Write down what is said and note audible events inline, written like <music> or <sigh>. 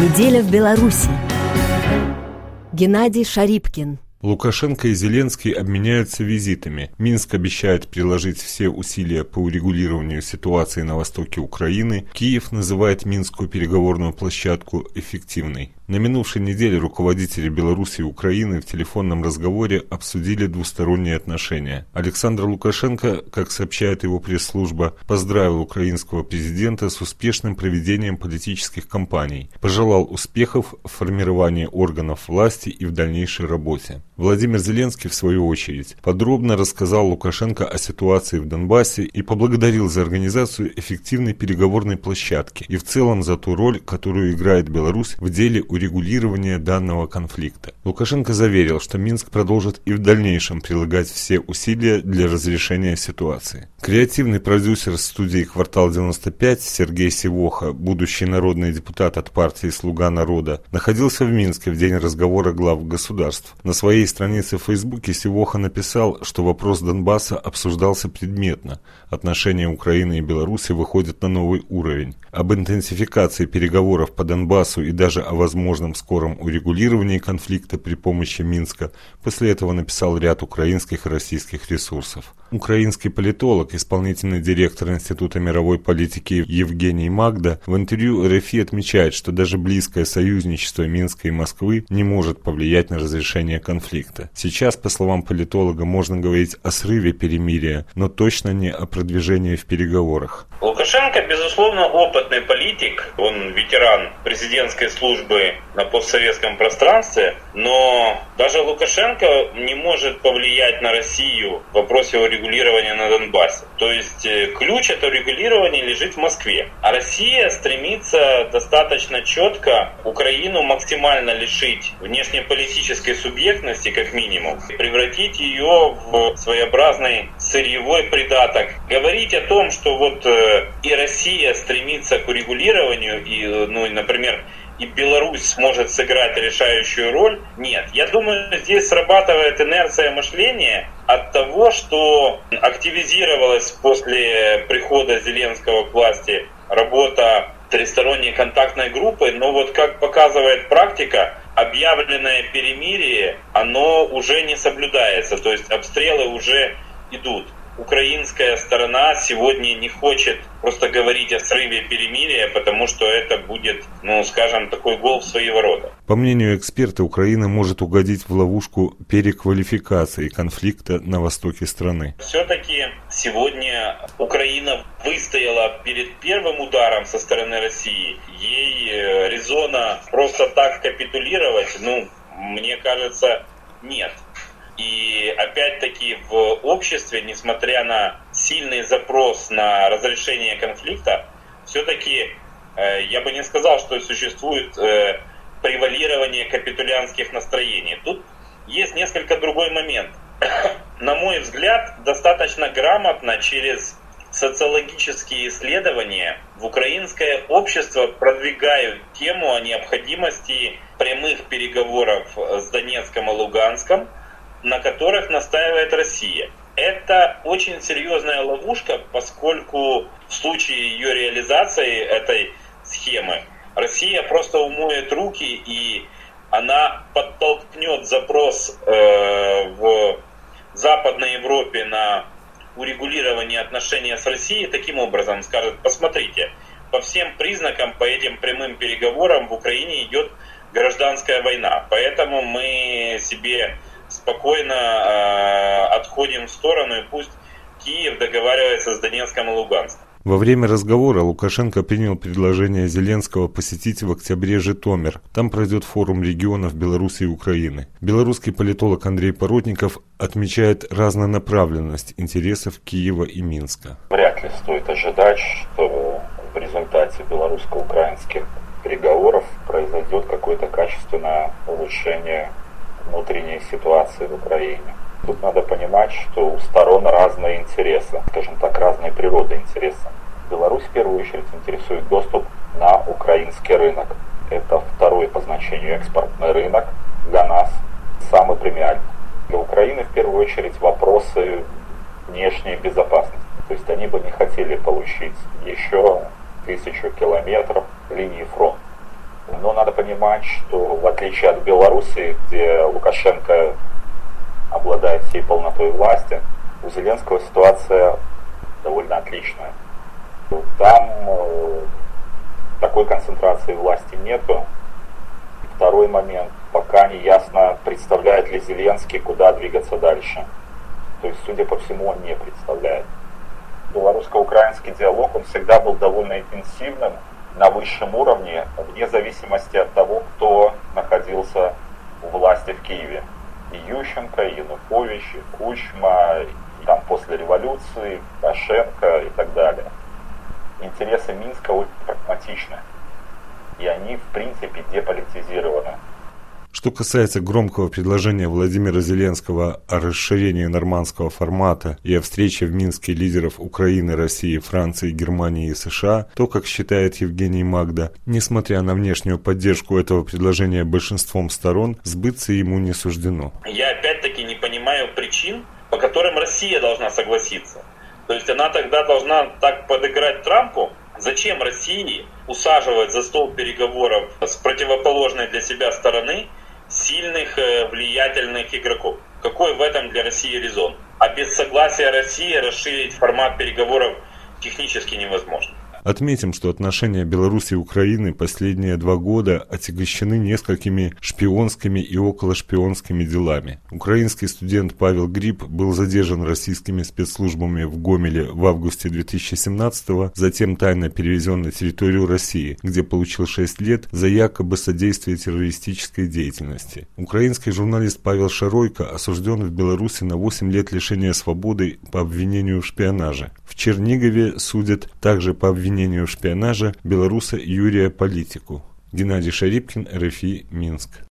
Неделя в Беларуси. Геннадий Шарипкин. Лукашенко и Зеленский обменяются визитами. Минск обещает приложить все усилия по урегулированию ситуации на востоке Украины. Киев называет Минскую переговорную площадку эффективной. На минувшей неделе руководители Беларуси и Украины в телефонном разговоре обсудили двусторонние отношения. Александр Лукашенко, как сообщает его пресс-служба, поздравил украинского президента с успешным проведением политических кампаний, пожелал успехов в формировании органов власти и в дальнейшей работе. Владимир Зеленский, в свою очередь, подробно рассказал Лукашенко о ситуации в Донбассе и поблагодарил за организацию эффективной переговорной площадки и в целом за ту роль, которую играет Беларусь в деле урегулирования урегулирования данного конфликта. Лукашенко заверил, что Минск продолжит и в дальнейшем прилагать все усилия для разрешения ситуации. Креативный продюсер студии «Квартал 95» Сергей Сивоха, будущий народный депутат от партии «Слуга народа», находился в Минске в день разговора глав государств. На своей странице в Фейсбуке Сивоха написал, что вопрос Донбасса обсуждался предметно. Отношения Украины и Беларуси выходят на новый уровень. Об интенсификации переговоров по Донбассу и даже о возможности возможном скором урегулировании конфликта при помощи Минска, после этого написал ряд украинских и российских ресурсов. Украинский политолог, исполнительный директор Института мировой политики Евгений Магда в интервью РФИ отмечает, что даже близкое союзничество Минска и Москвы не может повлиять на разрешение конфликта. Сейчас, по словам политолога, можно говорить о срыве перемирия, но точно не о продвижении в переговорах. Лукашенко, безусловно, опытный политик, он ветеран президентской службы на постсоветском пространстве, но даже Лукашенко не может повлиять на Россию в вопросе урегулирования на Донбассе. То есть э, ключ этого регулирования лежит в Москве. А Россия стремится достаточно четко Украину максимально лишить внешнеполитической субъектности, как минимум, превратить ее в своеобразный сырьевой придаток. Говорить о том, что вот э, и Россия стремится к урегулированию, и, э, ну, например, и Беларусь сможет сыграть решающую роль. Нет, я думаю, здесь срабатывает инерция мышления от того, что активизировалась после прихода Зеленского к власти работа тристоронней контактной группы, но вот как показывает практика, объявленное перемирие, оно уже не соблюдается, то есть обстрелы уже идут украинская сторона сегодня не хочет просто говорить о срыве перемирия, потому что это будет, ну, скажем, такой гол в свои ворота. По мнению эксперта, Украина может угодить в ловушку переквалификации конфликта на востоке страны. Все-таки сегодня Украина выстояла перед первым ударом со стороны России. Ей э, резона просто так капитулировать, ну, мне кажется, нет. И опять-таки в обществе, несмотря на сильный запрос на разрешение конфликта, все-таки э, я бы не сказал, что существует э, превалирование капитулянских настроений. Тут есть несколько другой момент. <clears throat> На мой взгляд, достаточно грамотно через социологические исследования в украинское общество продвигают тему о необходимости прямых переговоров с Донецком и Луганском – на которых настаивает Россия. Это очень серьезная ловушка, поскольку в случае ее реализации этой схемы Россия просто умоет руки и она подтолкнет запрос э, в Западной Европе на урегулирование отношений с Россией таким образом скажет, посмотрите, по всем признакам, по этим прямым переговорам в Украине идет гражданская война. Поэтому мы себе спокойно э, отходим в сторону, и пусть Киев договаривается с Донецком и Луганском. Во время разговора Лукашенко принял предложение Зеленского посетить в октябре Житомир. Там пройдет форум регионов Беларуси и Украины. Белорусский политолог Андрей Поротников отмечает разнонаправленность интересов Киева и Минска. Вряд ли стоит ожидать, что в результате белорусско-украинских переговоров произойдет какое-то качественное улучшение внутренней ситуации в Украине. Тут надо понимать, что у сторон разные интересы, скажем так, разные природы интереса. Беларусь в первую очередь интересует доступ на украинский рынок. Это второй по значению экспортный рынок для нас, самый премиальный. Для Украины в первую очередь вопросы внешней безопасности. То есть они бы не хотели получить еще тысячу километров линии фронта. Но надо понимать, что в отличие от Беларуси, где Лукашенко обладает всей полнотой власти, у Зеленского ситуация довольно отличная. Там э, такой концентрации власти нету. Второй момент. Пока не ясно, представляет ли Зеленский, куда двигаться дальше. То есть, судя по всему, он не представляет. Белорусско-украинский диалог, он всегда был довольно интенсивным на высшем уровне, вне зависимости от того, кто находился у власти в Киеве. И Ющенко, и Янукович, и Кучма, и там после революции, Порошенко и так далее. Интересы Минска очень прагматичны. И они, в принципе, деполитизированы. Что касается громкого предложения Владимира Зеленского о расширении нормандского формата и о встрече в Минске лидеров Украины, России, Франции, Германии и США, то, как считает Евгений Магда, несмотря на внешнюю поддержку этого предложения большинством сторон, сбыться ему не суждено. Я опять-таки не понимаю причин, по которым Россия должна согласиться. То есть она тогда должна так подыграть Трампу, Зачем России усаживать за стол переговоров с противоположной для себя стороны сильных, э, влиятельных игроков. Какой в этом для России резон? А без согласия России расширить формат переговоров технически невозможно. Отметим, что отношения Беларуси и Украины последние два года отягощены несколькими шпионскими и околошпионскими делами. Украинский студент Павел Гриб был задержан российскими спецслужбами в Гомеле в августе 2017 затем тайно перевезен на территорию России, где получил 6 лет за якобы содействие террористической деятельности. Украинский журналист Павел Шаройко осужден в Беларуси на 8 лет лишения свободы по обвинению в шпионаже. В Чернигове судят также по обвинению обвинению в шпионаже белоруса Юрия Политику. Геннадий Шарипкин, РФИ, Минск.